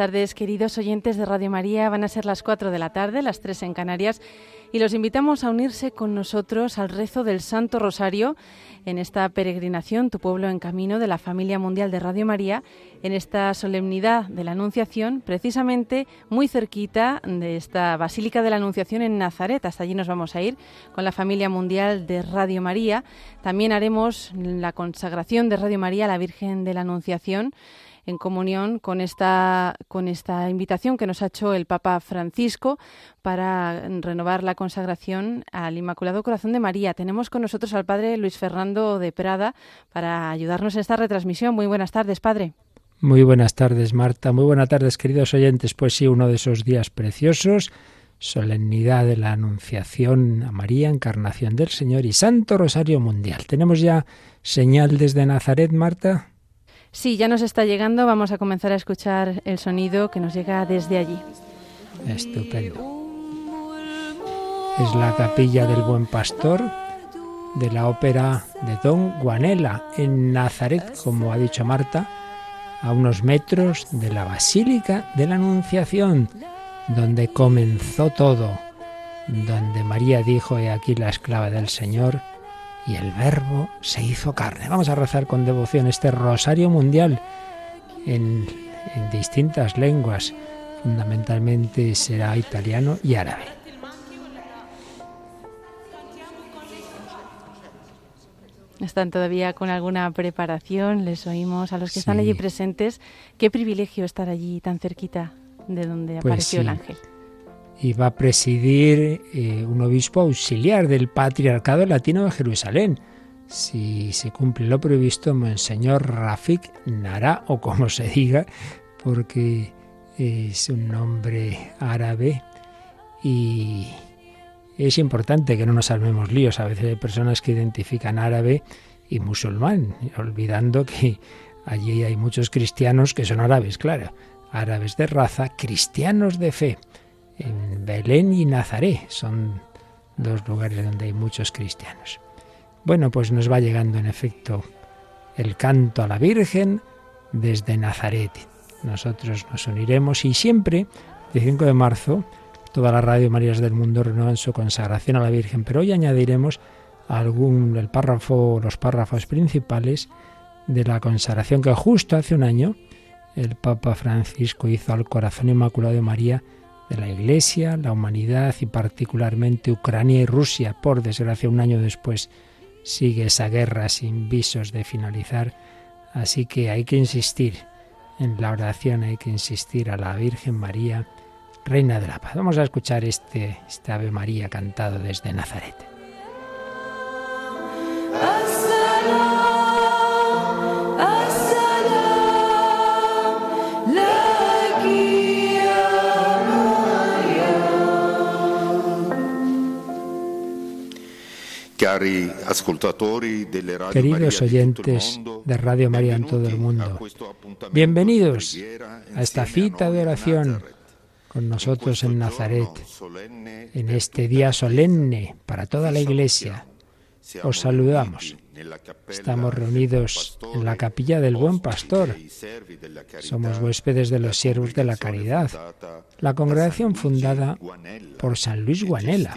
Tardes, queridos oyentes de Radio María. Van a ser las 4 de la tarde, las 3 en Canarias, y los invitamos a unirse con nosotros al rezo del Santo Rosario en esta peregrinación Tu pueblo en camino de la familia mundial de Radio María, en esta solemnidad de la Anunciación, precisamente muy cerquita de esta Basílica de la Anunciación en Nazaret. Hasta allí nos vamos a ir con la familia mundial de Radio María. También haremos la consagración de Radio María a la Virgen de la Anunciación en comunión con esta, con esta invitación que nos ha hecho el Papa Francisco para renovar la consagración al Inmaculado Corazón de María. Tenemos con nosotros al Padre Luis Fernando de Prada para ayudarnos en esta retransmisión. Muy buenas tardes, Padre. Muy buenas tardes, Marta. Muy buenas tardes, queridos oyentes. Pues sí, uno de esos días preciosos, solemnidad de la Anunciación a María, Encarnación del Señor y Santo Rosario Mundial. ¿Tenemos ya señal desde Nazaret, Marta? Sí, ya nos está llegando. Vamos a comenzar a escuchar el sonido que nos llega desde allí. Estupendo. Es la capilla del Buen Pastor de la ópera de Don Guanela en Nazaret, como ha dicho Marta, a unos metros de la Basílica de la Anunciación, donde comenzó todo, donde María dijo, he aquí la esclava del Señor, y el verbo se hizo carne. Vamos a rezar con devoción este rosario mundial en, distintas lenguas, fundamentalmente será italiano y árabe. Están todavía con alguna preparación, les oímos a los que están allí presentes. Qué privilegio estar allí tan cerquita de donde pues apareció el ángel y va a presidir eh, un obispo auxiliar del Patriarcado Latino de Jerusalén. Si se cumple lo previsto, Monseñor Rafik Nara, o como se diga, porque es un nombre árabe y es importante que no nos salvemos líos. A veces hay personas que identifican árabe y musulmán, olvidando que allí hay muchos cristianos que son árabes, claro, árabes de raza, cristianos de fe en Belén y Nazaret. Son dos lugares donde hay muchos cristianos. Bueno, pues nos va llegando en efecto el canto a la Virgen desde Nazaret. Nosotros nos uniremos y siempre, el 5 de marzo, toda la Radio Marías del Mundo renuevan su consagración a la Virgen, pero hoy añadiremos algún el párrafo, los párrafos principales de la consagración que justo hace un año el Papa Francisco hizo al Corazón Inmaculado de María de la Iglesia, la humanidad y particularmente Ucrania y Rusia. Por desgracia, un año después sigue esa guerra sin visos de finalizar. Así que hay que insistir en la oración, hay que insistir a la Virgen María, Reina de la Paz. Vamos a escuchar este, este Ave María cantado desde Nazaret. Queridos oyentes de Radio María en todo el mundo, bienvenidos a esta cita de oración con nosotros en Nazaret, en este día solemne para toda la Iglesia. Os saludamos. Estamos reunidos en la capilla del Buen Pastor. Somos huéspedes de los siervos de la caridad, la congregación fundada por San Luis Guanela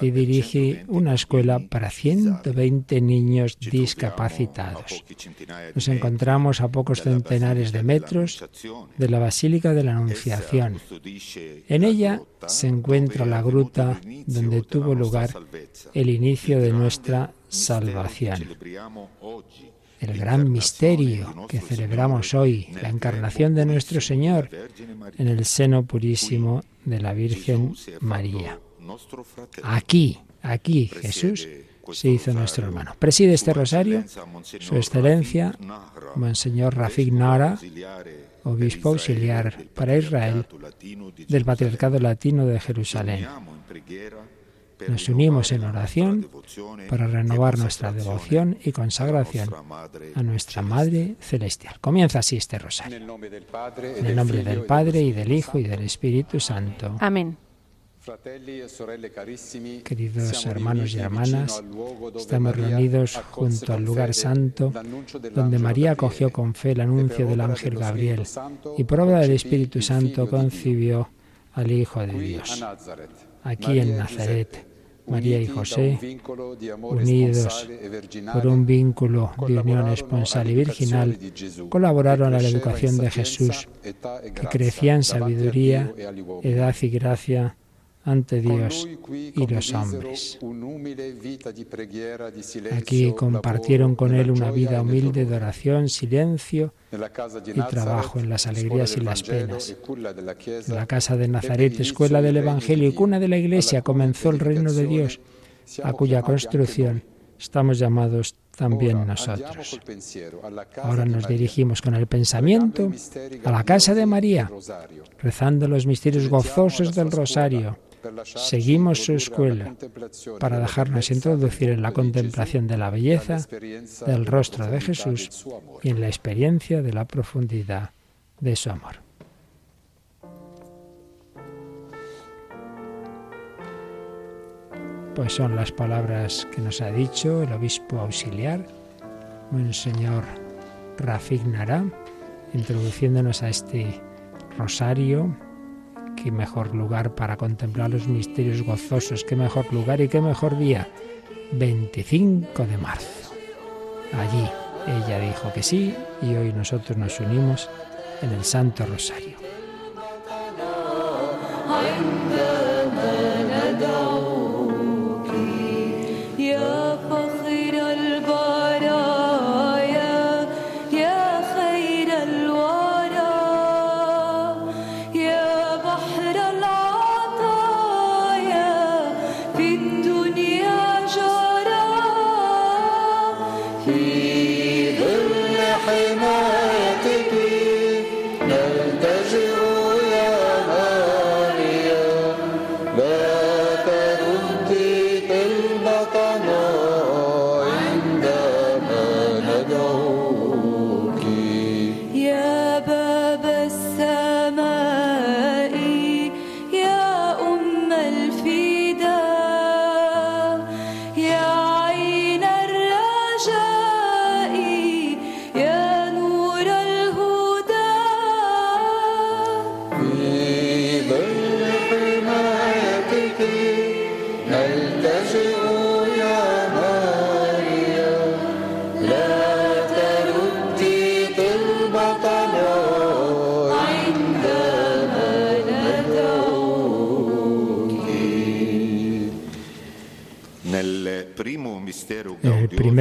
que dirige una escuela para 120 niños discapacitados. Nos encontramos a pocos centenares de metros de la Basílica de la Anunciación. En ella se encuentra la gruta donde tuvo lugar el inicio de nuestra salvación. El gran misterio que celebramos hoy, la encarnación de nuestro Señor en el seno purísimo de la Virgen María. Aquí, aquí Jesús se hizo nuestro hermano. Preside este rosario Su Excelencia, Monseñor Rafik Nara, obispo auxiliar para Israel del Patriarcado Latino de Jerusalén. Nos unimos en oración para renovar nuestra devoción y consagración a nuestra Madre Celestial. Comienza así este rosario. En el nombre del Padre y del Hijo y del Espíritu Santo. Amén. E Queridos hermanos y hermanas, estamos reunidos junto al lugar santo donde María acogió con fe el anuncio del ángel Gabriel y por obra del Espíritu Santo concibió al Hijo de Dios. Aquí en Nazaret, María y José, unidos por un vínculo de unión esponsal y virginal, colaboraron a la educación de Jesús, que crecía en sabiduría, edad y gracia ante Dios y los hombres. Aquí compartieron con Él una vida humilde de oración, silencio y trabajo en las alegrías y las penas. En la casa de Nazaret, escuela del Evangelio y cuna de la Iglesia, comenzó el reino de Dios, a cuya construcción estamos llamados también nosotros. Ahora nos dirigimos con el pensamiento a la casa de María, rezando los misterios gozosos del rosario Seguimos su escuela para dejarnos introducir en la contemplación de la belleza del rostro de Jesús y en la experiencia de la profundidad de su amor. Pues son las palabras que nos ha dicho el obispo auxiliar, Monseñor Rafik introduciéndonos a este rosario qué mejor lugar para contemplar los misterios gozosos, qué mejor lugar y qué mejor día, 25 de marzo. Allí ella dijo que sí y hoy nosotros nos unimos en el Santo Rosario.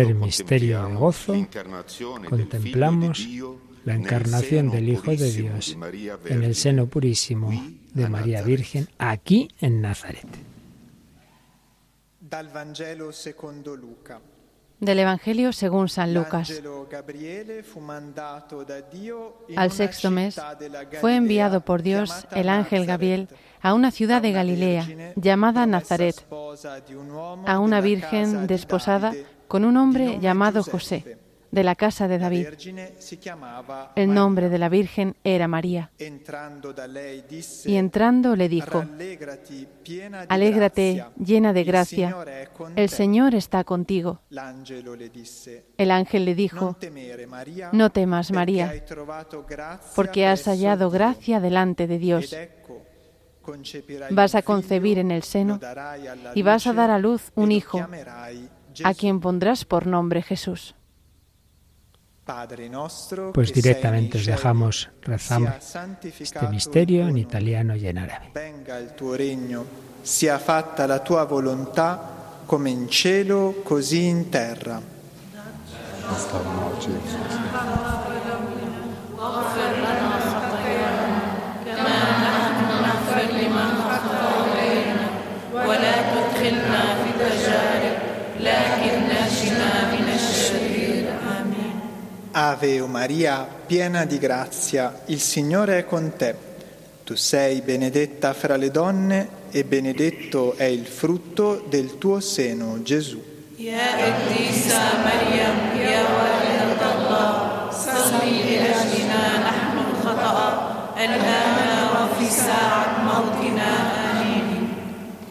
Primer misterio de gozo, contemplamos la encarnación del Hijo de Dios en el seno purísimo de María Virgen, aquí en Nazaret. Del Evangelio según San Lucas. Al sexto mes fue enviado por Dios el ángel Gabriel a una ciudad de Galilea llamada Nazaret, a una virgen desposada con un hombre llamado José, de la casa de David. El nombre de la Virgen era María. Y entrando le dijo, Alégrate, llena de gracia, el Señor está contigo. El ángel le dijo, No temas, María, porque has hallado gracia delante de Dios. Vas a concebir en el seno y vas a dar a luz un hijo a quien pondrás por nombre Jesús. Pues directamente os dejamos rezar este misterio en italiano y en árabe. Venga il tuo regno, sia fatta la tua volontà come in cielo così in terra. ولا Ave o Maria, piena di grazia, il Signore è con te. Tu sei benedetta fra le donne e benedetto è il frutto del tuo seno, Gesù.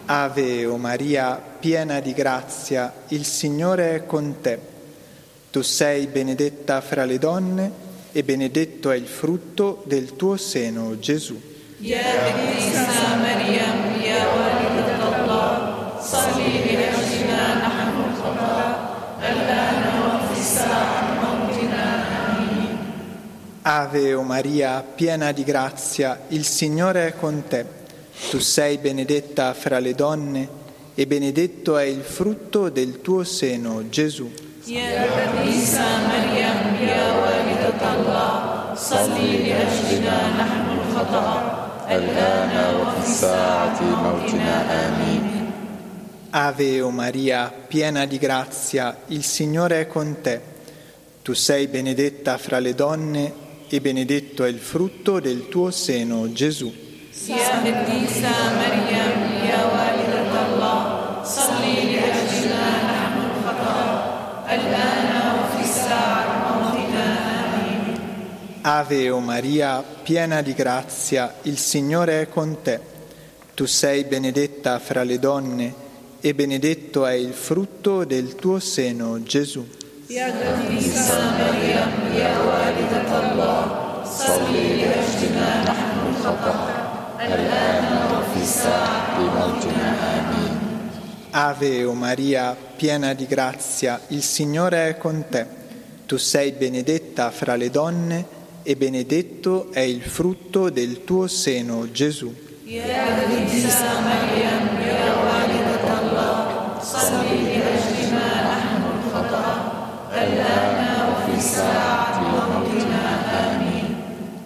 Ave o Maria, piena di grazia, il Signore è con te. Tu sei benedetta fra le donne e benedetto è il frutto del tuo seno, Gesù. Ave o Maria, piena di grazia, il Signore è con te. Tu sei benedetta fra le donne e benedetto è il frutto del tuo seno, Gesù. Ave o Maria, piena di grazia, il Signore è con te. Tu sei benedetta fra le donne e benedetto è il frutto del tuo seno, Gesù. يا قديسة مريم يا والدة الله صلي لأجلنا نحن الخطاة الآن وفي ساعة موتنا آمين Ave o Maria, piena di grazia, il Signore è con te. Tu sei benedetta fra le donne e benedetto è il frutto del tuo seno, Gesù. يا قديسة مريم يا والدة Ave o Maria, piena di grazia, il Signore è con te. Tu sei benedetta fra le donne e benedetto è il frutto del tuo seno, Gesù.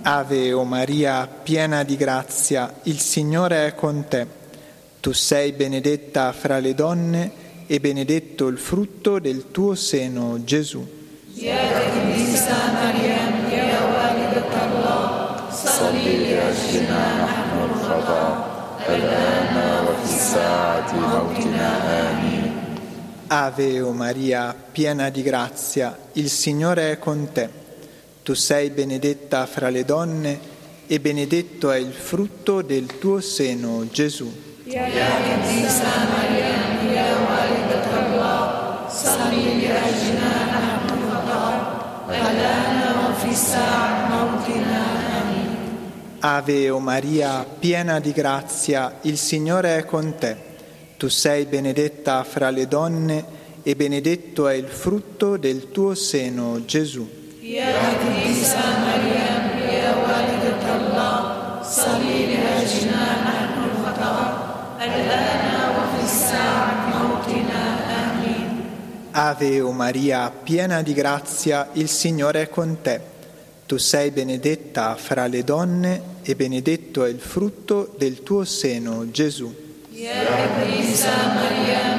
Ave o Maria, piena di grazia, il Signore è con te. Tu sei benedetta fra le donne e benedetto il frutto del tuo seno, Gesù. Ave o Maria, piena di grazia, il Signore è con te. Tu sei benedetta fra le donne e benedetto è il frutto del tuo seno, Gesù. Ave o Maria, piena di grazia, il Signore è con te. Tu sei benedetta fra le donne e benedetto è il frutto del tuo seno, Gesù. يا قديسة مريم يا Ave o Maria, piena di grazia, il Signore è con te. Tu sei benedetta fra le donne e benedetto è il frutto del tuo seno, Gesù. Maria,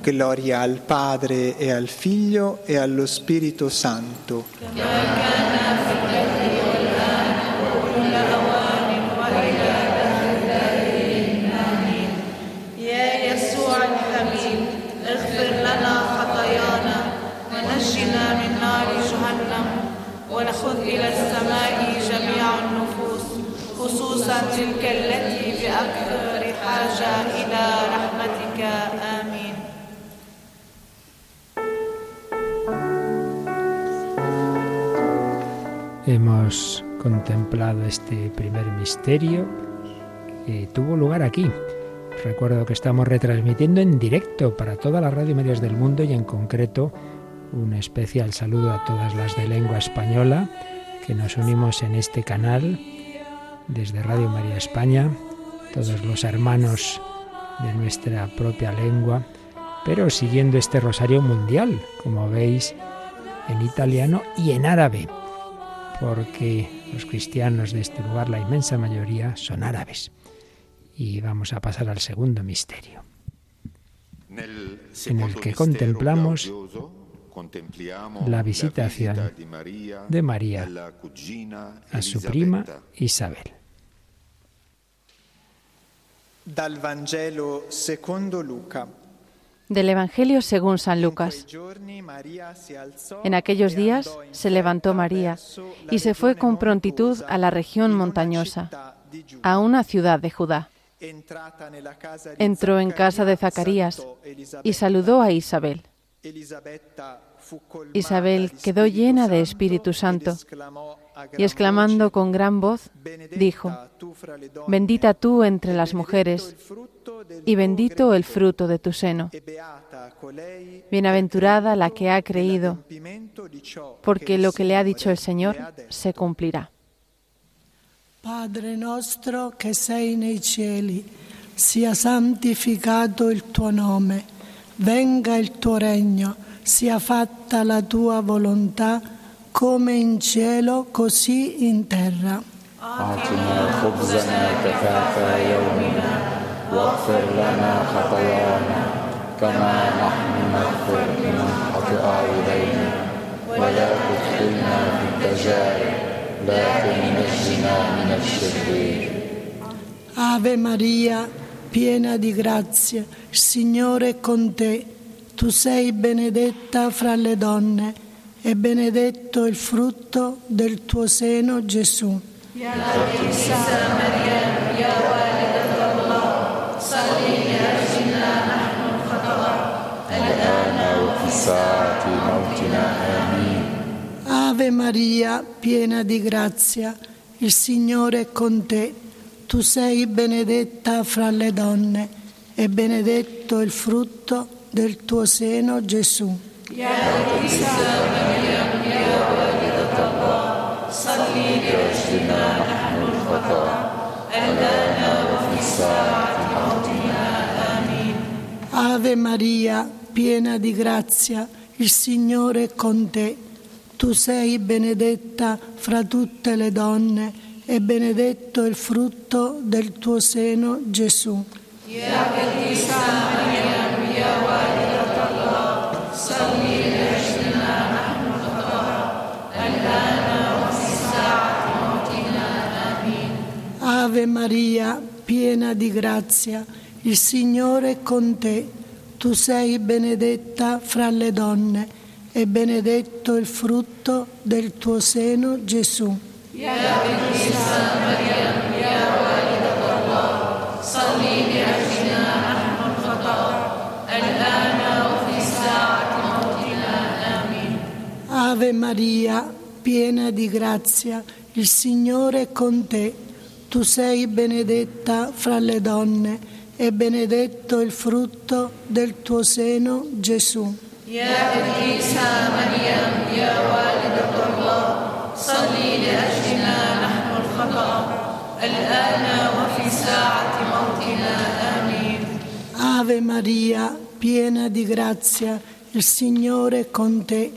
Gloria al Padre e al Figlio e allo Spirito Santo. Hemos contemplado este primer misterio que tuvo lugar aquí. Recuerdo que estamos retransmitiendo en directo para todas las Radio Medias del mundo y en concreto un especial saludo a todas las de lengua española que nos unimos en este canal desde Radio María España, todos los hermanos de nuestra propia lengua, pero siguiendo este rosario mundial, como veis, en italiano y en árabe porque los cristianos de este lugar, la inmensa mayoría, son árabes. Y vamos a pasar al segundo misterio, en el que contemplamos la visitación de María a su prima Isabel. Dal Vangelo secondo Luca. Del Evangelio según San Lucas. En aquellos días se levantó María y se fue con prontitud a la región montañosa, a una ciudad de Judá. Entró en casa de Zacarías y saludó a Isabel. Isabel quedó llena de Espíritu Santo y exclamando con gran voz, dijo, Bendita tú entre las mujeres y bendito el fruto de tu seno. Bienaventurada la que ha creído, porque lo que le ha dicho el Señor se cumplirá. Padre nostro che sei nei cieli, sia santificato il tuo nome, venga il tuo regno, sia fatta la tua volontà come in cielo così in terra. آتنا خبزنا كفاف يومنا واغفر لنا خطايانا كما نحن نغفر لمن خطأ إلينا ولا تدخلنا في التجارب لكن نجنا من الشرير Ave Maria, piena di grazia, il Signore è con te. tu sei benedetta fra le donne e benedetto il frutto del tuo seno, Gesù. Ave Maria, piena di grazia, il Signore è con te. Tu sei benedetta fra le donne e benedetto il frutto del tuo seno, Gesù. Ave Maria, piena di grazia, il Signore è con te. Tu sei benedetta fra tutte le donne e benedetto il frutto del tuo seno, Gesù. Ave Maria, piena di grazia, il Signore è con te. Tu sei benedetta fra le donne e benedetto il frutto del tuo seno, Gesù. Ave Maria, piena di grazia, il Signore è con te. Tu sei benedetta fra le donne e benedetto il frutto del tuo seno, Gesù. Ave Maria, piena di grazia, il Signore è con te.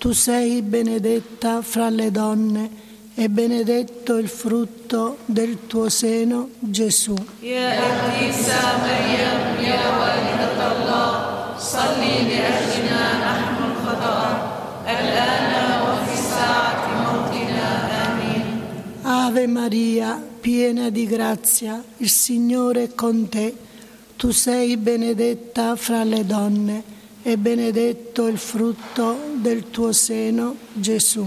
Tu sei benedetta fra le donne e benedetto il frutto del tuo seno, Gesù. Ave Maria, piena di grazia, il Signore è con te. Tu sei benedetta fra le donne e benedetto il frutto del tuo seno, Gesù.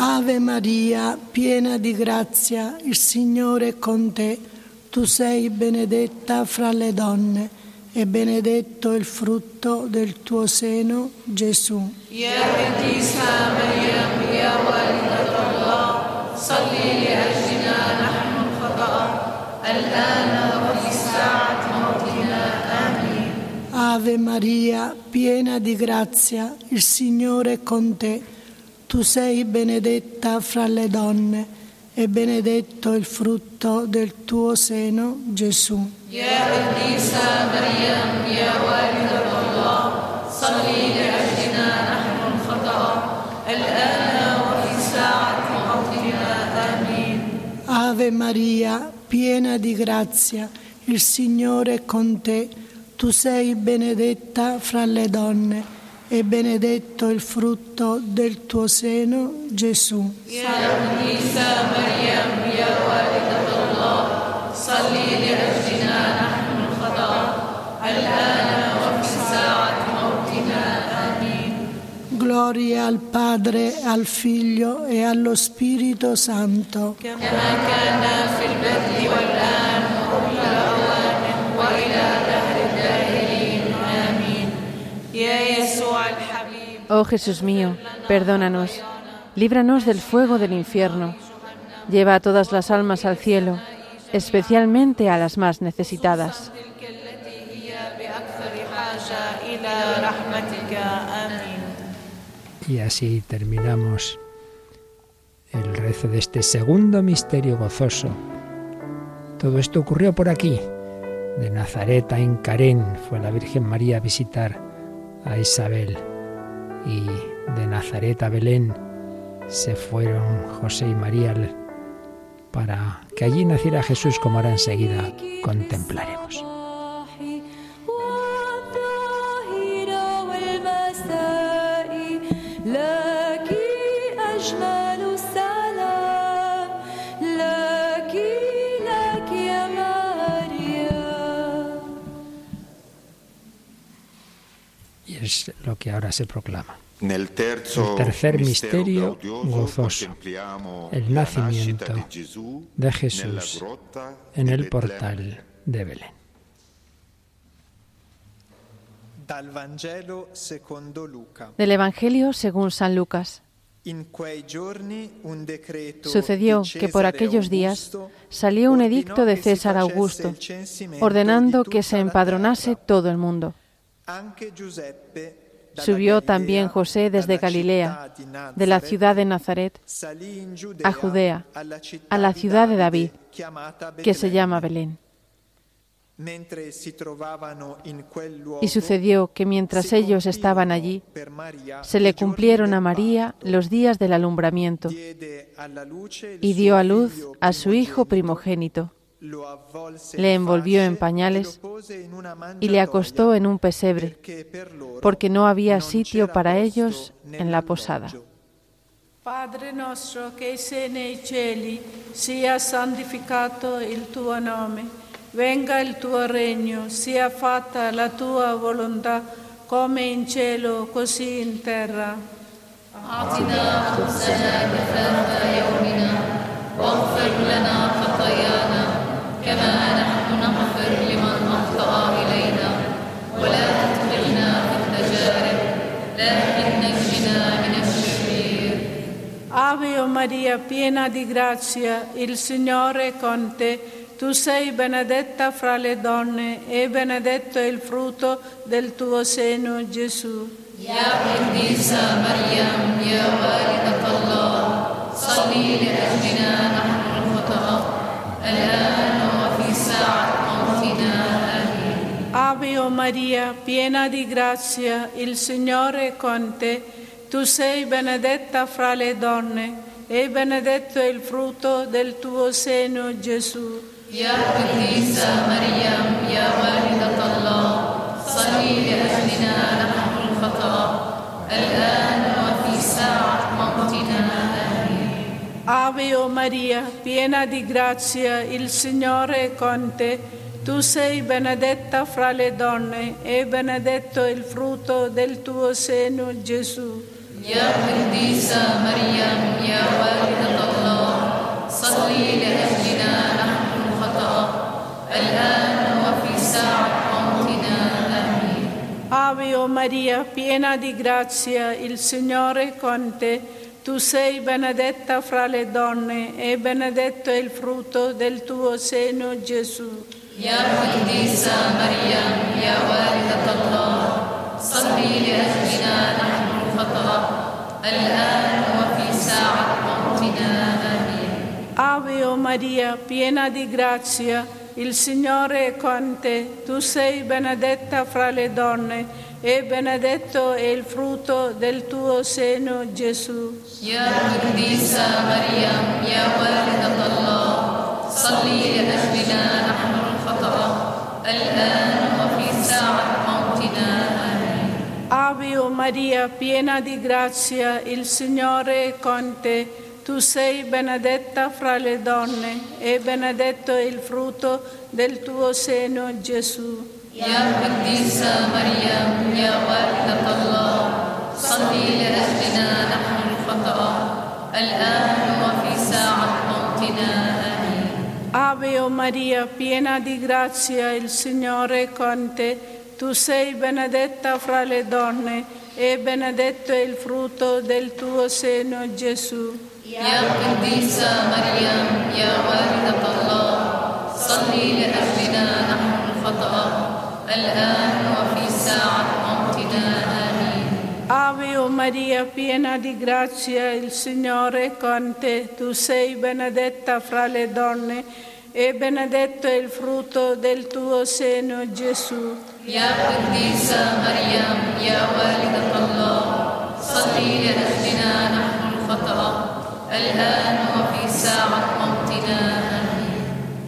Ave Maria, piena di grazia, il Signore è con te. Tu sei benedetta fra le donne e benedetto il frutto del tuo seno, Gesù. Ave Maria, piena di grazia, il Signore è con te. Tu sei benedetta fra le donne e benedetto il frutto del tuo seno, Gesù. يا Ave Maria, piena di grazia, il Signore è con te. Tu sei benedetta fra le donne e benedetto il frutto del tuo seno, Gesù. Santa Maria, mia Salli Gloria al Padre, al Figlio e allo Spirito Santo. Oh Jesús mío, perdónanos, líbranos del fuego del infierno, lleva a todas las almas al cielo, especialmente a las más necesitadas. Y así terminamos el rezo de este segundo misterio gozoso. Todo esto ocurrió por aquí. De Nazaret a Encarén fue la Virgen María a visitar a Isabel y de Nazaret a Belén se fueron José y María para que allí naciera Jesús, como ahora enseguida contemplaremos. Es lo que ahora se proclama. El tercer misterio gozoso, el nacimiento de Jesús en el portal de Belén. Del Evangelio según San Lucas. Sucedió que por aquellos días salió un edicto de César Augusto ordenando que se empadronase todo el mundo. Subió también José desde Galilea, de la ciudad de Nazaret, a Judea, a la ciudad de David, que se llama Belén. Y sucedió que mientras ellos estaban allí, se le cumplieron a María los días del alumbramiento y dio a luz a su hijo primogénito le envolvió en pañales y le acostó en un pesebre, porque no había sitio para ellos en la posada. Padre nuestro que sei nei cieli, sia santificato il tuo nome, venga il tuo regno, sia fatta la tua volontà, come in cielo, così in terra. أعطنا خبزنا كفاف يومنا واغفر لنا خطايانا Ave Maria, piena di grazia, il Signore è con te. Tu sei benedetta fra le donne e benedetto è il frutto del tuo seno, Gesù. يا قديسة مريم يا والدة الله صلي لأجلنا Maria, piena di grazia, il Signore è con te. Tu sei benedetta fra le donne e benedetto è il frutto del tuo seno, Gesù. Ya Isa Maryam, ya walidat Allah, salli li ahlina nahnu al-fata, al-an wa fi sa'at maqtina Ave o Maria, piena di grazia, il Signore è con te. Tu sei benedetta fra le donne e benedetto il frutto del tuo seno, Gesù. يا قديسة مريم يا والدة الله صلي لأجلنا نحن الخطأ الآن وفي ساعة موتنا آمين Ave o Maria, piena di grazia, il Signore è con te. Tu sei benedetta fra le donne e benedetto è il frutto del tuo seno, Gesù. يا قديسة مريم يا والدة الله صلي لأجلنا نحن الخطأ الآن وفي ساعة موتنا آمين Ave o Maria, piena di grazia, il Signore è con te. Tu sei benedetta fra le donne e benedetto è il frutto del tuo seno, Gesù. يا قديسة مريم يا والدة الله صلي لأجلنا نحن الآن وفي ساعة موتنا آمين Ave Ave Maria, piena di grazia, il Signore è con te. Tu sei benedetta fra le donne e benedetto è il frutto del tuo seno, Gesù. يا قديسة مريم يا والدة الله صلي لأجلنا نحن الخطأ الآن وفي ساعة موتنا آمين Ave o Maria, piena di grazia, il Signore è con te. Tu sei benedetta fra le donne e benedetto è il frutto del tuo seno, Gesù. Ia bendita Maria, ia valida Allah, salli li rabbina nahnu khata'a, al-an wa fi sa'at Ave o Maria, piena di grazia, il Signore è con te. Tu sei benedetta fra le donne e benedetto è il frutto del tuo seno, Gesù. Ya Qaddisa Maryam, ya Walidat Allah, salli ahdina nahnu al-fatah, al-an wa fi sa'at mawtina.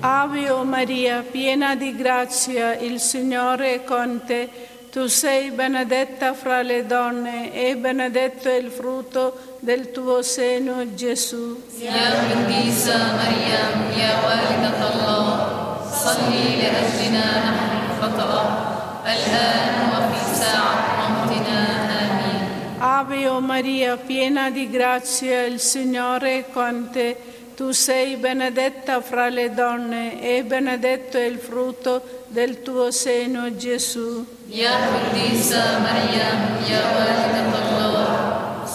Ave o Maria, piena di grazia, il Signore è con te. Tu sei benedetta fra le donne e benedetto è il frutto del tuo seno, Gesù. Ya Bendisa Maria, mia walidat Allah, salli le rabbina nahnu fatra, al-an wa fi sa'at mautina. Ave o Maria, piena di grazia, il Signore è con te. Tu sei benedetta fra le donne e benedetto è il frutto del tuo seno, Gesù. Ya Bendisa Maria, mia walidat Allah,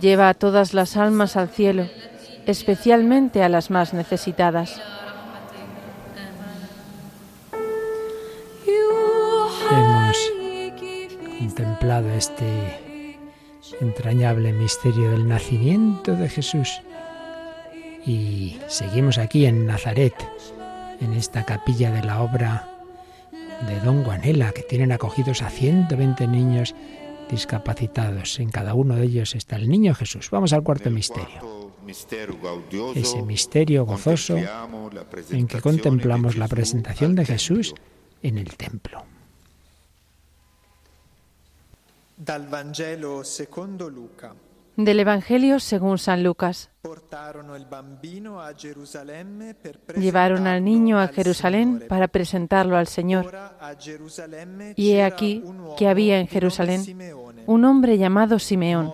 Lleva a todas las almas al cielo, especialmente a las más necesitadas. Hemos contemplado este entrañable misterio del nacimiento de Jesús y seguimos aquí en Nazaret, en esta capilla de la obra de Don Guanela, que tienen acogidos a 120 niños discapacitados. En cada uno de ellos está el niño Jesús. Vamos al cuarto misterio. Ese misterio gozoso en que contemplamos la presentación de Jesús en el templo. Dal Vangelo secondo Luca. Del Evangelio según San Lucas. Llevaron al niño a Jerusalén para presentarlo al Señor. Y he aquí que había en Jerusalén un hombre llamado Simeón,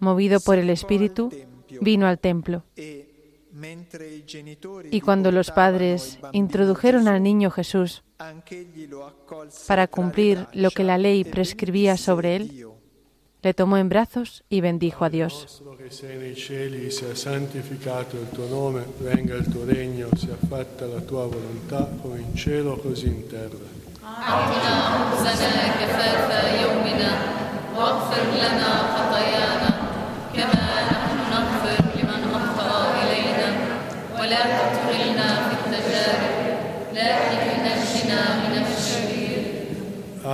movido por el Espíritu, vino al templo. e, Y cuando los padres introdujeron al niño Jesús para cumplir lo que la ley prescribía sobre él. Le tomó en brazos y bendijo a Dios.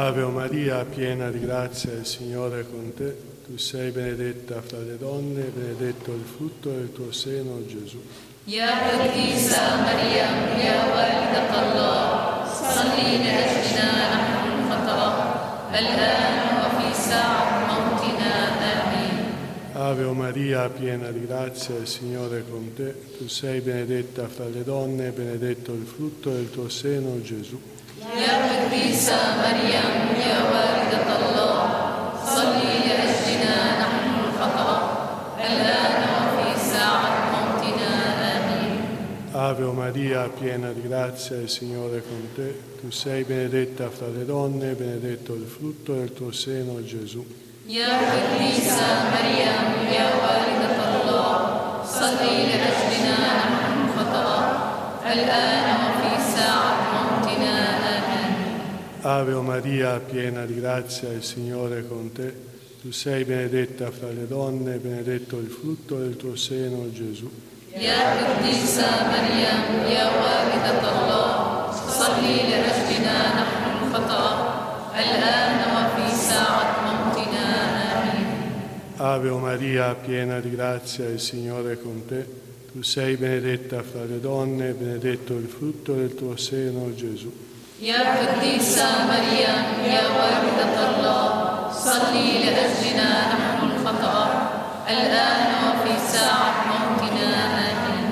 Ave Maria, piena di grazia, il Signore è con te. Tu sei benedetta fra le donne, benedetto il frutto del tuo seno, Gesù. Ave Maria, piena di grazia, il Signore è con te. Tu sei benedetta fra le donne, benedetto il frutto del tuo seno, Gesù. يا قديسة مريم يا والدة الله صلي لأجلنا نحن الخطأ الآن وفي ساعة موتنا آمين Ave Maria, piena di grazia, il Signore è con te. Tu sei benedetta fra le donne, e benedetto il frutto del tuo seno, Gesù. يا قديسة مريم يا والدة الله صلي لأجلنا نحن الخطأ الآن وفي ساعة موتنا آمين Ave Maria, piena di grazia, il Signore è con te. Tu sei benedetta fra le donne, benedetto il frutto del tuo seno, Gesù. Ave Maria, piena di grazia, il Signore è con te. Tu sei benedetta fra le donne, benedetto il frutto del tuo seno, Gesù. يا قديسة مريم يا والدة الله صلي لأجلنا نحن الخطأ الآن وفي ساعة موتنا آمين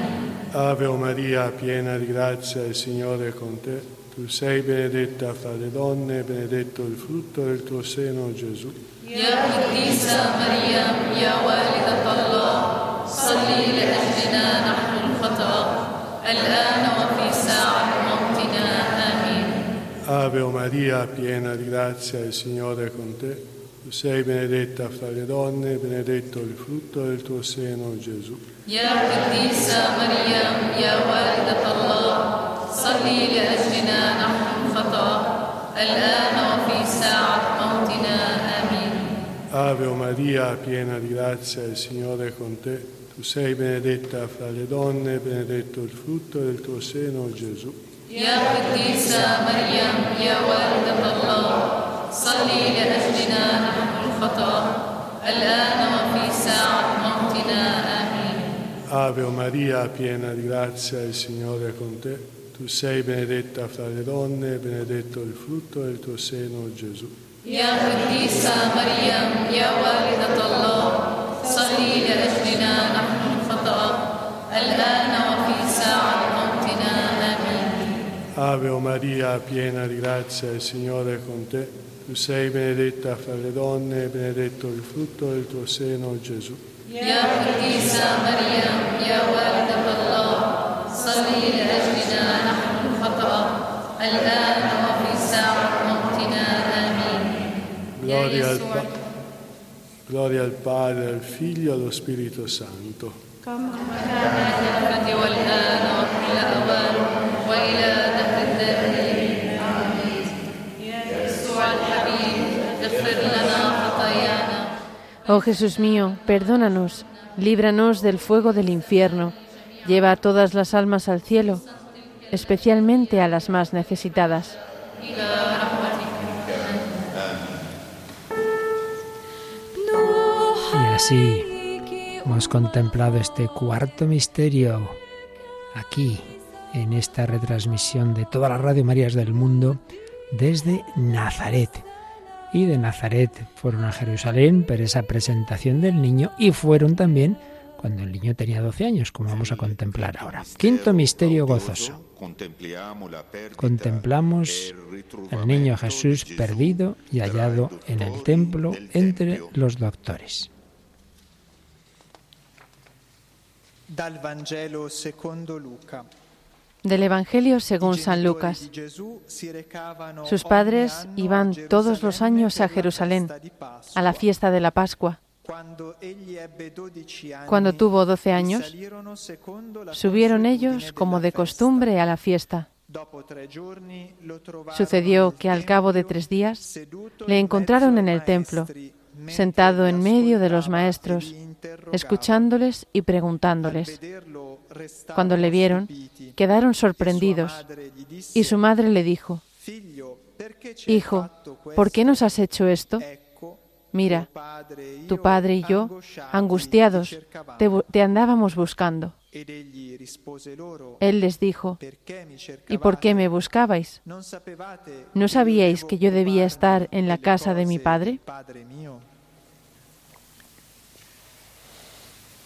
Ave Maria, piena di grazia, il Signore è con te. Tu sei benedetta fra le donne, benedetto il frutto del tuo seno, Gesù. يا قديسة مريم يا والدة الله صلي لأجلنا نحن الخطأ الآن وفي ساعة موتنا آمين Ave Maria, piena di grazia, il Signore è con te. Tu sei benedetta fra le donne, benedetto il frutto del tuo seno, Gesù. يا قديسة مريم يا والدة الله صلي لأجلنا نحن الخطأ الآن وفي ساعة موتنا آمين Ave Maria, piena di grazia, il Signore è con te. Tu sei benedetta fra le donne, benedetto il frutto del tuo seno, Gesù. يا قديسة مريم يا والدة الله صلي لأجلنا نحن الخطأ الآن وفي ساعة موتنا آمين Ave Maria, piena di grazia, il Signore è con te. Tu sei benedetta fra le donne, benedetto il frutto del tuo seno, Gesù. يا قديسة مريم يا والدة الله صلي لأجلنا نحن الخطأ الآن وفي ساعة موتنا Ave o Maria, piena di grazia, il Signore è con te. Tu sei benedetta fra le donne e benedetto il frutto del tuo seno, Gesù. Gloria al, pa- gloria al Padre, al Figlio e allo Spirito Santo. الآن والآن وكل أوان وإلى دهر الدائرين آمين يا يسوع الحبيب اغفر لنا خطايانا Oh Jesús mío, perdónanos, líbranos del fuego del infierno, lleva a todas las almas al cielo, especialmente a las más necesitadas. Y así hemos contemplado este cuarto misterio aquí, en esta retransmisión de todas las Radio Marías del mundo desde Nazaret. Y de Nazaret fueron a Jerusalén por esa presentación del niño y fueron también cuando el niño tenía 12 años, como vamos a contemplar ahora. Quinto misterio gozoso. Contemplamos al niño Jesús perdido y hallado en el templo entre los doctores. Dal Vangelo secondo Luca. Del Evangelio según San Lucas. Sus padres iban todos los años a Jerusalén, a la fiesta de la Pascua. Cuando tuvo doce años, subieron ellos como de costumbre a la fiesta. Sucedió que al cabo de tres días le encontraron en el templo, sentado en medio de los maestros, escuchándoles y preguntándoles. Cuando le vieron, quedaron sorprendidos y su madre le dijo, Hijo, ¿por qué nos has hecho esto? Mira, tu padre y yo, angustiados, te, andábamos buscando. Él les dijo, ¿y por qué me buscabais? ¿No sabíais que yo debía estar en la casa de mi padre?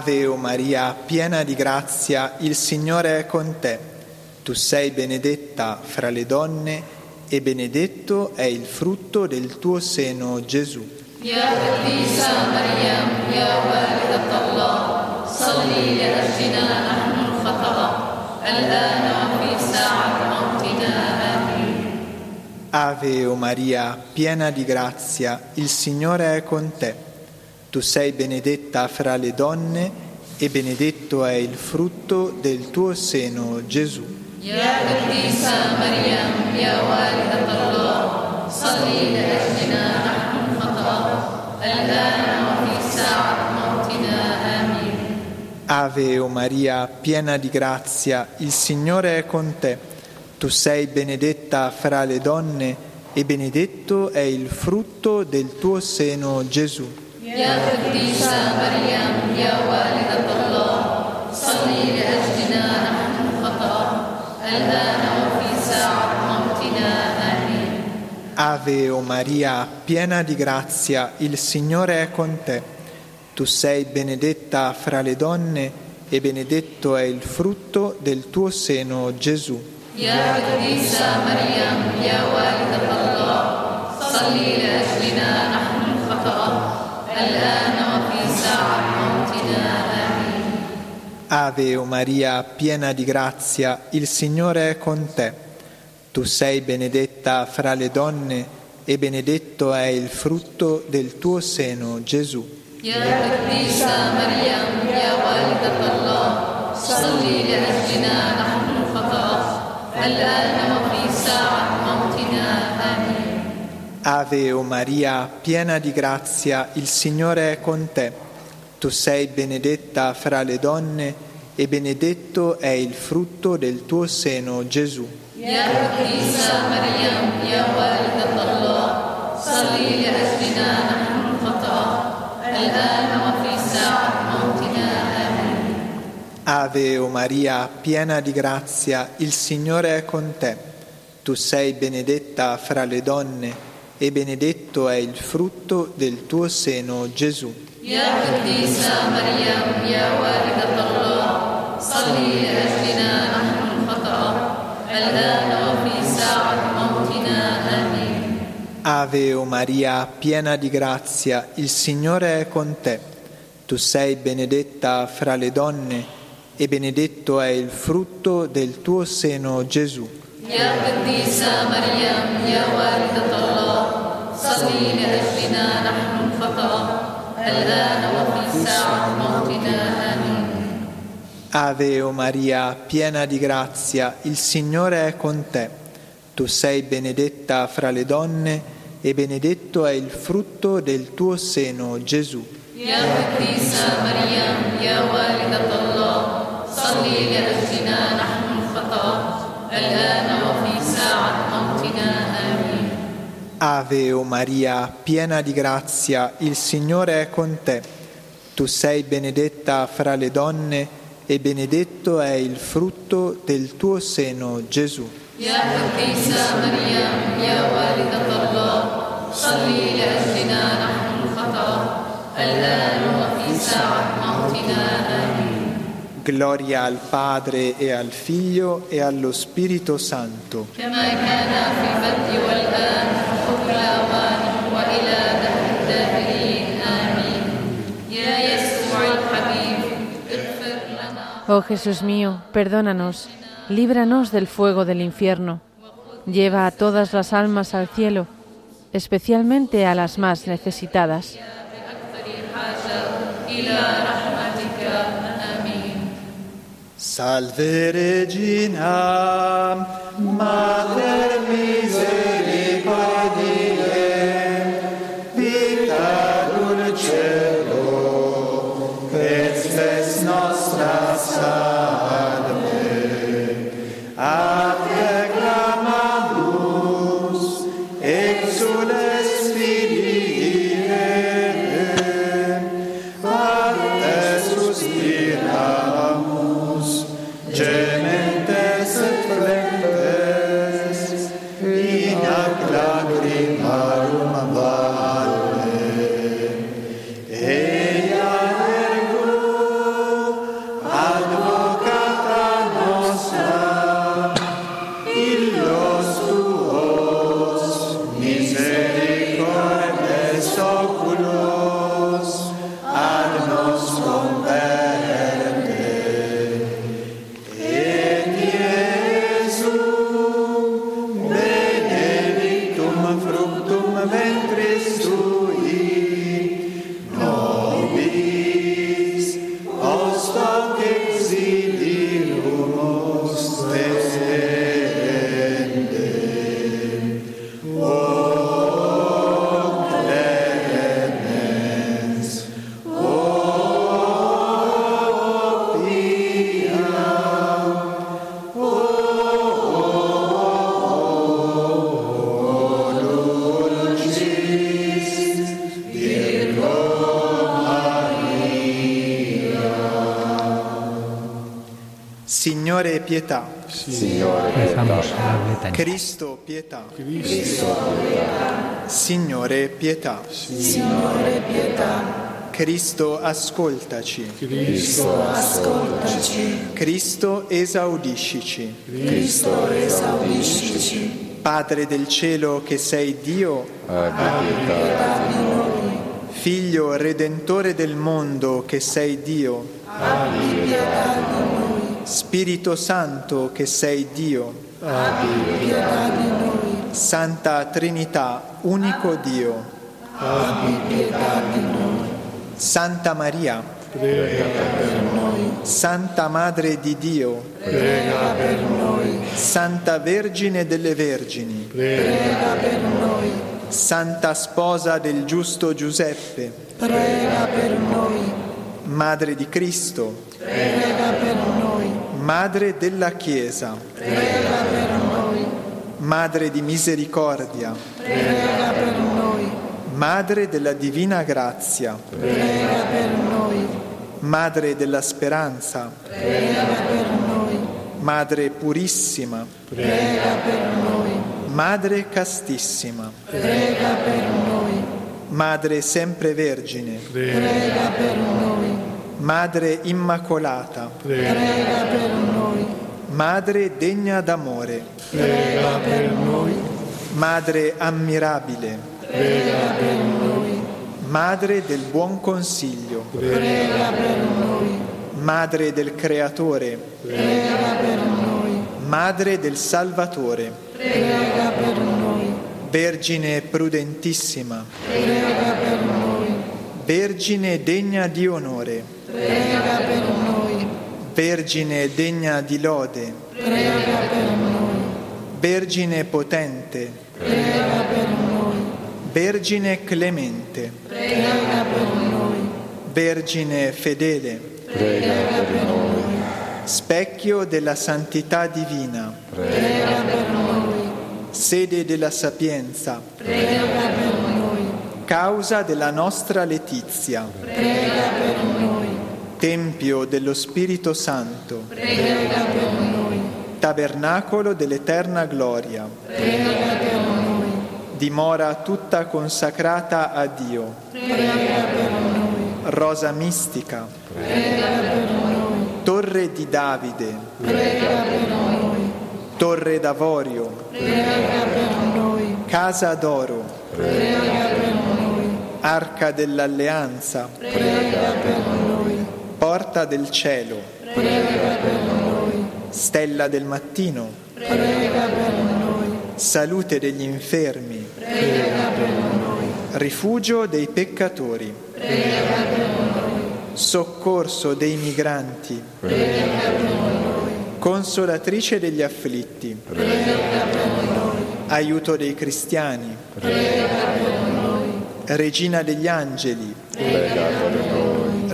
Ave o Maria, piena di grazia, il Signore è con te. Tu sei benedetta fra le donne e benedetto è il frutto del tuo seno, Gesù. Ave o Maria, piena di grazia, il Signore è con te. Tu sei benedetta fra le donne e benedetto è il frutto del tuo seno, Gesù. Ave o Maria, piena di grazia, il Signore è con te. Tu sei benedetta fra le donne e benedetto è il frutto del tuo seno, Gesù. يا قديسة مريم يا والدة الله صلي لأجلنا نحن الخطأ الآن وفي ساعة موتنا آمين Ave o Maria, piena di grazia, il Signore è con te. Tu sei benedetta fra le donne e benedetto è il frutto del tuo seno, Gesù. يا قديسة مريم يا والدة الله صلي لأجلنا نحن الخطأ الآن وفي ساعة موتنا آمين Ave o Maria, piena di grazia, il Signore è con te. Tu sei benedetta fra le donne e benedetto è il frutto del tuo seno, Gesù. يا قديسة مريم يا والدة الله صلي لأجلنا نحن الخطأ الآن وفي ساعة موتنا آمين Ave o Maria, piena di grazia, il Signore è con te. Tu sei benedetta fra le donne e benedetto è il frutto del tuo seno, Gesù. Ave o Maria, piena di grazia, il Signore è con te. Tu sei benedetta fra le donne e e benedetto è il frutto del tuo seno, Gesù. Ave o Maria, piena di grazia, il Signore è con te. Tu sei benedetta fra le donne e benedetto è il frutto del tuo seno, Gesù. يا قديسة مريم يا والدة الله صلي لأجلنا نحن الخطأ الآن وفي ساعة موتنا آمين Ave o Maria, piena di grazia, il Signore è con te. Tu sei benedetta fra le donne e benedetto è il frutto del tuo seno, Gesù. يا قديسة مريم يا والدة الله صلي لأجلنا نحن الخطأ الآن Ave o Maria, piena di grazia, il Signore è con te. Tu sei benedetta fra le donne e benedetto è il frutto del tuo seno, Gesù. يا قديسة مريم يا والدة الله صلي لأجلنا نحن الخطأ الآن وفي ساعة موتنا آمين Gloria al Padre e al Figlio e allo Spirito Santo. كما كان في البدء والآن Oh Jesús mío, perdónanos, líbranos del fuego del infierno, lleva a todas las almas al cielo, especialmente a las más necesitadas. Salve Regina, Signore pietà, la letanía. Cristo pietà, Signore pietà, Signore pietà, Cristo ascoltaci, Cristo ascoltaci, Cristo esaudiscici, Cristo esaudiscici, Padre del cielo che sei Dio, abbi pietà di noi, Figlio redentore del mondo che sei Dio, abbi pietà di noi, Spirito Santo che sei Dio, abbi pietà di noi, Santa Trinità, unico Dio, abbi pietà di noi, Santa Maria, prega per noi, Santa Madre di Dio, prega per noi, Santa Vergine delle Vergini, prega per noi, Santa Sposa del giusto Giuseppe, prega per noi, Madre di Cristo, prega per noi, Madre della Chiesa, prega per noi, Madre di misericordia, prega per noi, Madre della divina grazia, prega per noi, Madre della speranza, prega per noi, Madre purissima, prega per noi, Madre castissima, prega per noi, Madre sempre vergine, prega per noi, Madre immacolata, prega per noi, Madre degna d'amore, prega per noi, Madre ammirabile, prega per noi, Madre del buon consiglio, prega per noi, Madre del Creatore, prega per noi, Madre del Salvatore, prega per noi, Vergine prudentissima, prega per noi, Vergine degna di onore, prega per noi, Vergine degna di lode, prega per noi, Vergine potente, prega per noi, Vergine clemente, prega per noi, Vergine fedele, prega per noi, specchio della santità divina, prega per noi, sede della sapienza, prega per noi, causa della nostra letizia, prega per noi, tempio dello Spirito Santo, prega per noi, tabernacolo dell'eterna gloria, prega per noi, dimora tutta consacrata a Dio, prega per noi, rosa mistica, prega per noi, torre di Davide, prega per noi, torre d'avorio, prega per noi, casa d'oro, prega per noi, arca dell'alleanza, prega per noi, porta del cielo, prega per noi, stella del mattino, prega per noi, salute degli infermi, prega per noi, rifugio dei peccatori, prega per noi, soccorso dei migranti, prega per noi, consolatrice degli afflitti, prega per noi, aiuto dei cristiani, prega per noi, regina degli angeli, prega per noi,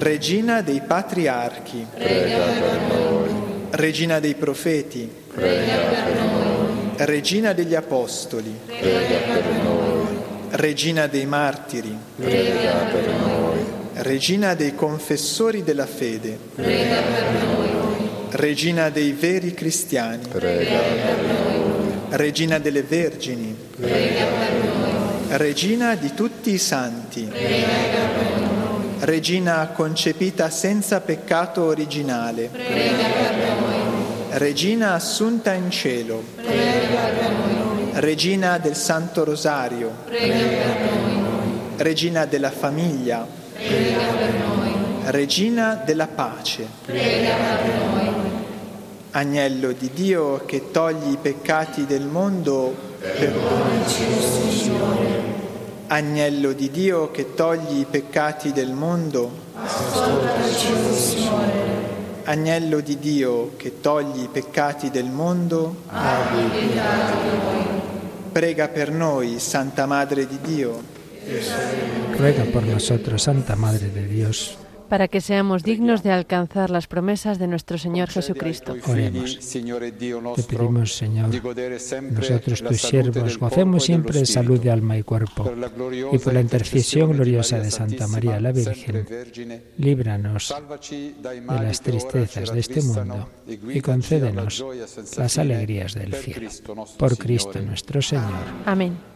regina dei patriarchi, prega per noi, regina dei profeti, prega per noi, regina degli apostoli, prega per noi, regina dei martiri, prega per noi, regina dei confessori della fede, prega per noi, regina dei veri cristiani, prega per noi, regina delle vergini, prega per noi, regina di tutti i santi, prega per noi, regina concepita senza peccato originale, prega per noi, regina assunta in cielo, prega per noi, regina del Santo Rosario, prega per noi, Regina della famiglia, prega per noi. Regina della pace, Prega per noi. Agnello di Dio che togli i peccati del mondo, Perdonci, Signore. Agnello di Dio che togli i peccati del mondo, Ascoltaci, Signore. Agnello di Dio che togli i peccati del mondo, Abbi pietà di noi. prega per noi, Santa Madre di Dio. Ruega por nosotros, Santa Madre de Dios, para que seamos dignos de alcanzar las promesas de nuestro Señor Jesucristo. Oremos. Te pedimos, Señor, nosotros tus siervos gocemos siempre de salud de alma y cuerpo, y por la intercesión gloriosa de Santa María la Virgen, líbranos de las tristezas de este mundo y concédenos las alegrías del cielo. Por Cristo nuestro Señor. Amén.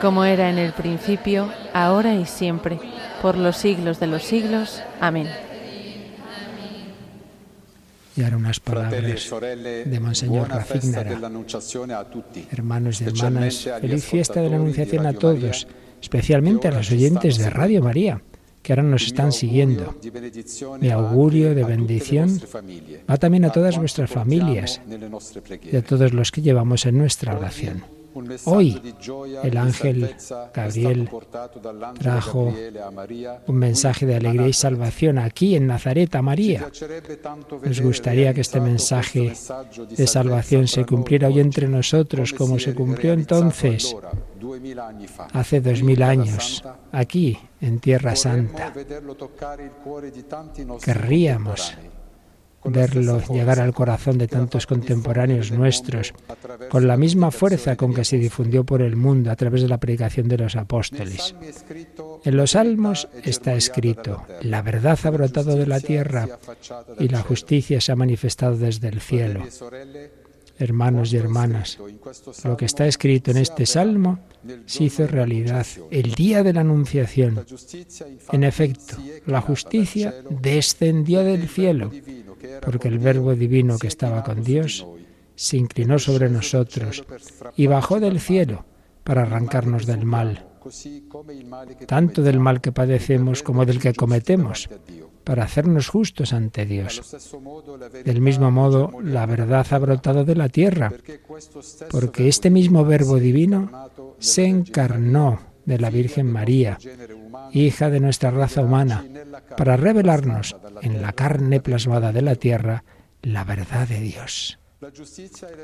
Como era en el principio, ahora y siempre, por los siglos de los siglos. Amén. Y ahora unas palabras de Monseñor Rafignara. Hermanos y hermanas, feliz fiesta de la Anunciación a todos, especialmente a los oyentes de Radio María que ahora nos están siguiendo. Mi augurio de bendición va también a todas vuestras familias y a todos los que llevamos en nuestra oración. Hoy el ángel Gabriel trajo un mensaje de alegría y salvación aquí en Nazaret a María. Nos gustaría que este mensaje de salvación se cumpliera hoy entre nosotros como se cumplió entonces, hace dos mil años, aquí en Tierra Santa. Querríamos verlo llegar al corazón de tantos contemporáneos nuestros, con la misma fuerza con que se difundió por el mundo a través de la predicación de los apóstoles. En los salmos está escrito, la verdad ha brotado de la tierra y la justicia se ha manifestado desde el cielo. Hermanos y hermanas, lo que está escrito en este salmo se hizo realidad el día de la Anunciación. En efecto, la justicia descendió del cielo porque el Verbo Divino que estaba con Dios se inclinó sobre nosotros y bajó del cielo para arrancarnos del mal, tanto del mal que padecemos como del que cometemos, para hacernos justos ante Dios. Del mismo modo, la verdad ha brotado de la tierra, porque este mismo Verbo Divino se encarnó de la Virgen María, hija de nuestra raza humana, para revelarnos en la carne plasmada de la tierra la verdad de Dios.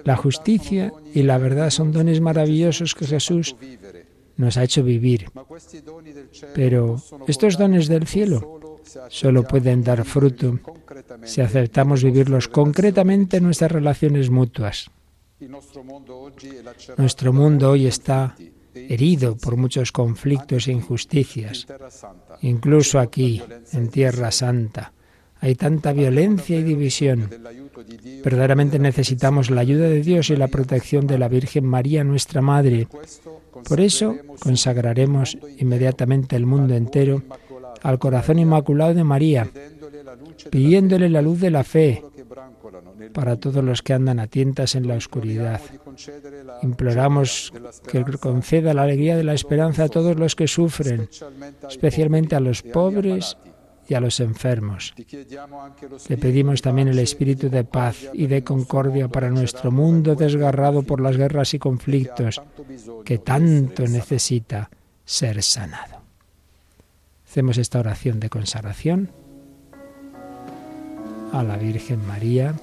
La justicia y la verdad son dones maravillosos que Jesús nos ha hecho vivir. Pero estos dones del cielo solo pueden dar fruto si aceptamos vivirlos concretamente en nuestras relaciones mutuas. Nuestro mundo hoy está herido por muchos conflictos e injusticias. Incluso aquí, en Tierra Santa, hay tanta violencia y división. Verdaderamente necesitamos la ayuda de Dios y la protección de la Virgen María, nuestra Madre. Por eso consagraremos inmediatamente el mundo entero al corazón inmaculado de María, pidiéndole la luz de la fe para todos los que andan a tientas en la oscuridad. Imploramos que conceda la alegría de la esperanza a todos los que sufren, especialmente a los pobres y a los enfermos. Le pedimos también el espíritu de paz y de concordia para nuestro mundo desgarrado por las guerras y conflictos, que tanto necesita ser sanado. Hacemos esta oración de consagración a la Virgen María.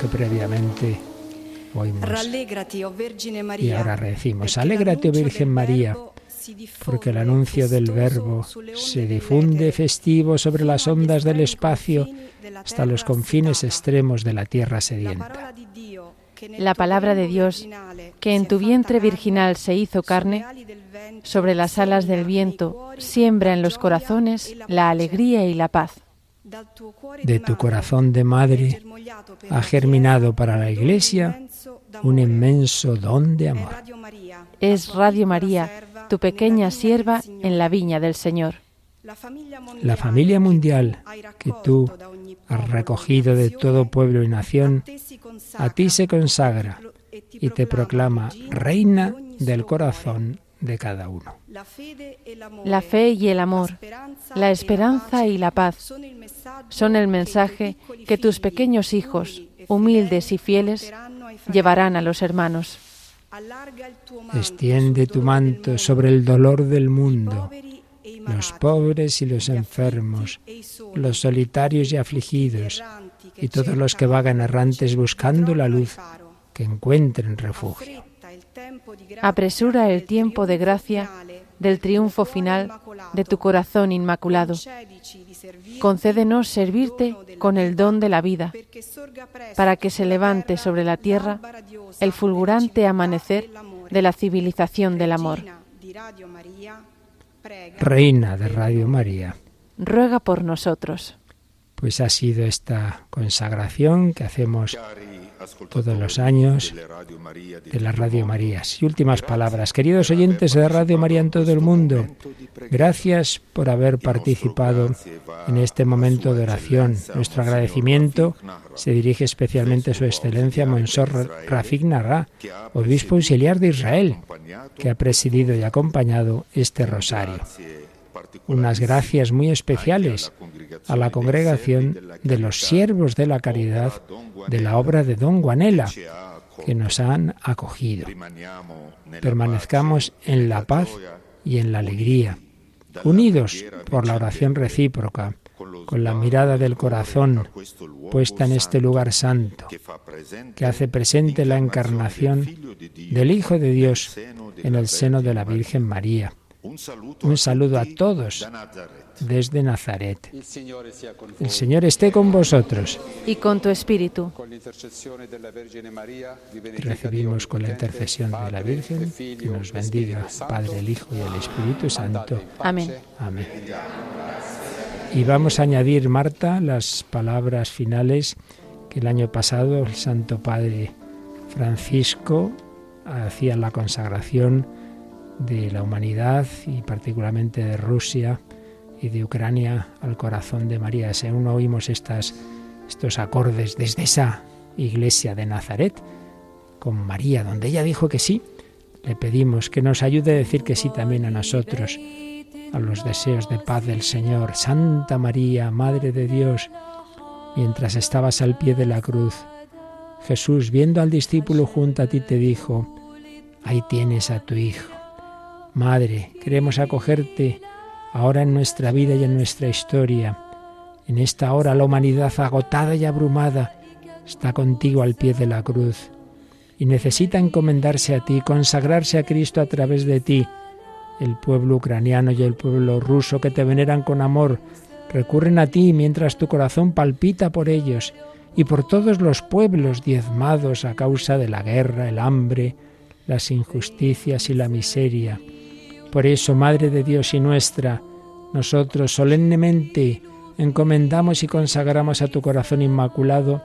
que previamente oímos. Y ahora recimos, alégrate, oh Virgen María, porque el anuncio del Verbo se difunde festivo sobre las ondas del espacio hasta los confines extremos de la tierra sedienta. La palabra de Dios, que en tu vientre virginal se hizo carne, sobre las alas del viento, siembra en los corazones la alegría y la paz. De tu corazón de madre ha germinado para la Iglesia un inmenso don de amor. Es Radio María, tu pequeña sierva en la viña del Señor. La familia mundial que tú has recogido de todo pueblo y nación, a ti se consagra y te proclama reina del corazón de cada uno. La fe y el amor, la esperanza y la paz son el mensaje que tus pequeños hijos, humildes y fieles, llevarán a los hermanos. Extiende tu manto sobre el dolor del mundo, los pobres y los enfermos, los solitarios y afligidos, y todos los que vagan errantes buscando la luz, que encuentren refugio. Apresura el tiempo de gracia del triunfo final de tu corazón inmaculado. Concédenos servirte con el don de la vida, para que se levante sobre la tierra el fulgurante amanecer de la civilización del amor. Reina de Radio María, ruega por nosotros. Pues ha sido esta consagración que hacemos todos los años de la Radio María. Y últimas palabras. Queridos oyentes de Radio María en todo el mundo, gracias por haber participado en este momento de oración. Nuestro agradecimiento se dirige especialmente a Su Excelencia Monsor Rafik Narra, obispo auxiliar de Israel, que ha presidido y acompañado este rosario unas gracias muy especiales a la congregación de los siervos de la caridad de la obra de Don Guanela, que nos han acogido. Permanezcamos en la paz y en la alegría, unidos por la oración recíproca, con la mirada del corazón puesta en este lugar santo, que hace presente la encarnación del Hijo de Dios en el seno de la Virgen María un saludo a todos desde Nazaret. El Señor esté con vosotros. Y con tu espíritu. Recibimos con la intercesión de la Virgen que nos bendiga el Padre, el Hijo y el Espíritu Santo. Amén. Amén. Y vamos a añadir, Marta, las palabras finales que el año pasado el Santo Padre Francisco hacía la consagración de la humanidad y particularmente de Rusia y de Ucrania al corazón de María. Si aún oímos estos acordes desde esa iglesia de Nazaret con María, donde ella dijo que sí, le pedimos que nos ayude a decir que sí también a nosotros, a los deseos de paz del Señor. Santa María, Madre de Dios, mientras estabas al pie de la cruz, Jesús, viendo al discípulo junto a ti, te dijo, ahí tienes a tu Hijo. Madre, queremos acogerte ahora en nuestra vida y en nuestra historia. En esta hora la humanidad agotada y abrumada está contigo al pie de la cruz y necesita encomendarse a ti, consagrarse a Cristo a través de ti. El pueblo ucraniano y el pueblo ruso que te veneran con amor recurren a ti mientras tu corazón palpita por ellos y por todos los pueblos diezmados a causa de la guerra, el hambre, las injusticias y la miseria. Por eso, Madre de Dios y nuestra, nosotros solemnemente encomendamos y consagramos a tu corazón inmaculado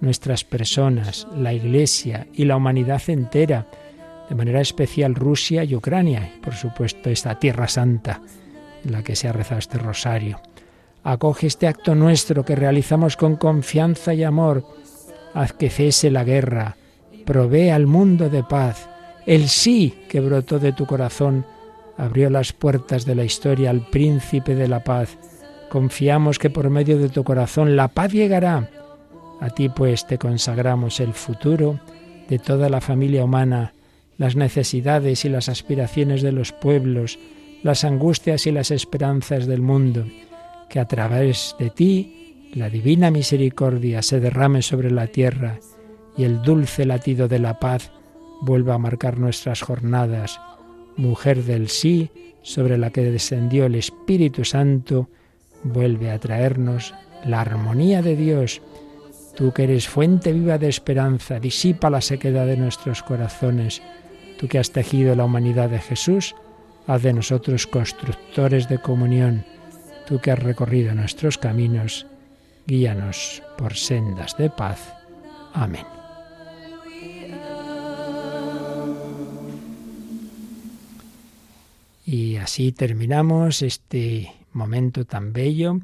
nuestras personas, la Iglesia y la humanidad entera, de manera especial Rusia y Ucrania, y por supuesto esta Tierra Santa en la que se ha rezado este rosario. Acoge este acto nuestro que realizamos con confianza y amor. Haz que cese la guerra. Provee al mundo de paz. El sí que brotó de tu corazón abrió las puertas de la historia al príncipe de la paz. Confiamos que por medio de tu corazón la paz llegará. A ti pues te consagramos el futuro de toda la familia humana, las necesidades y las aspiraciones de los pueblos, las angustias y las esperanzas del mundo, que a través de ti la divina misericordia se derrame sobre la tierra y el dulce latido de la paz vuelva a marcar nuestras jornadas. Mujer del sí, sobre la que descendió el Espíritu Santo, vuelve a traernos la armonía de Dios. Tú que eres fuente viva de esperanza, disipa la sequedad de nuestros corazones. Tú que has tejido la humanidad de Jesús, haz de nosotros constructores de comunión. Tú que has recorrido nuestros caminos, guíanos por sendas de paz. Amén. Y así terminamos este momento tan bello,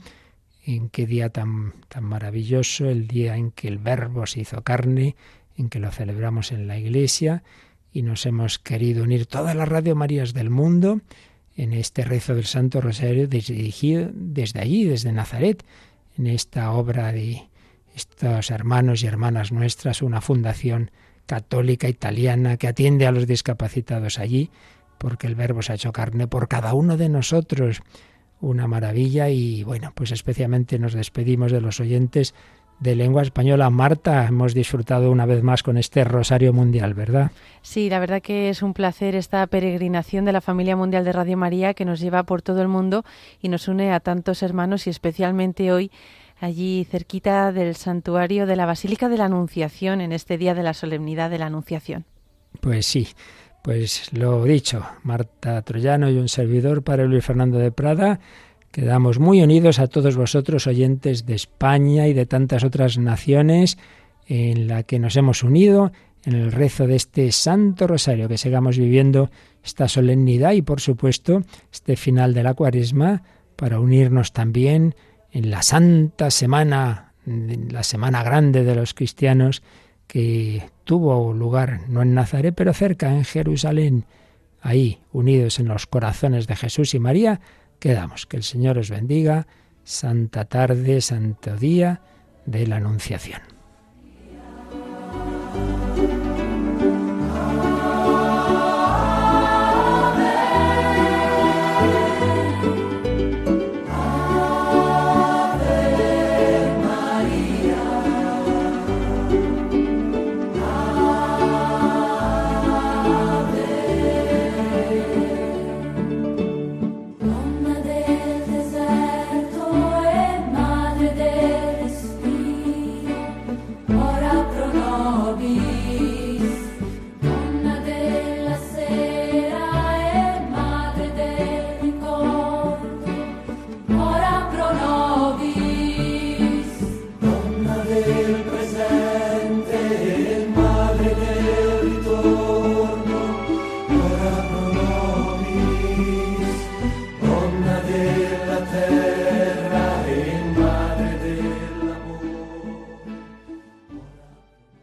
en qué día tan, tan maravilloso, el día en que el Verbo se hizo carne, en que lo celebramos en la iglesia y nos hemos querido unir todas las Radio Marías del mundo en este rezo del Santo Rosario dirigido desde allí, desde Nazaret, en esta obra de estos hermanos y hermanas nuestras, una fundación católica italiana que atiende a los discapacitados allí porque el Verbo se ha hecho carne por cada uno de nosotros. Una maravilla y bueno, pues especialmente nos despedimos de los oyentes de lengua española. Marta, hemos disfrutado una vez más con este Rosario Mundial, ¿verdad? Sí, la verdad que es un placer esta peregrinación de la familia mundial de Radio María que nos lleva por todo el mundo y nos une a tantos hermanos y especialmente hoy allí cerquita del santuario de la Basílica de la Anunciación en este día de la solemnidad de la Anunciación. Pues sí, pues lo dicho, Marta Troyano y un servidor para Luis Fernando de Prada, quedamos muy unidos a todos vosotros oyentes de España y de tantas otras naciones en la que nos hemos unido en el rezo de este Santo Rosario, que sigamos viviendo esta solemnidad y por supuesto este final de la cuaresma para unirnos también en la Santa Semana, la Semana Grande de los cristianos, que tuvo lugar no en Nazaret, pero cerca, en Jerusalén. Ahí, unidos en los corazones de Jesús y María, quedamos. Que el Señor os bendiga. Santa tarde, santo día de la Anunciación.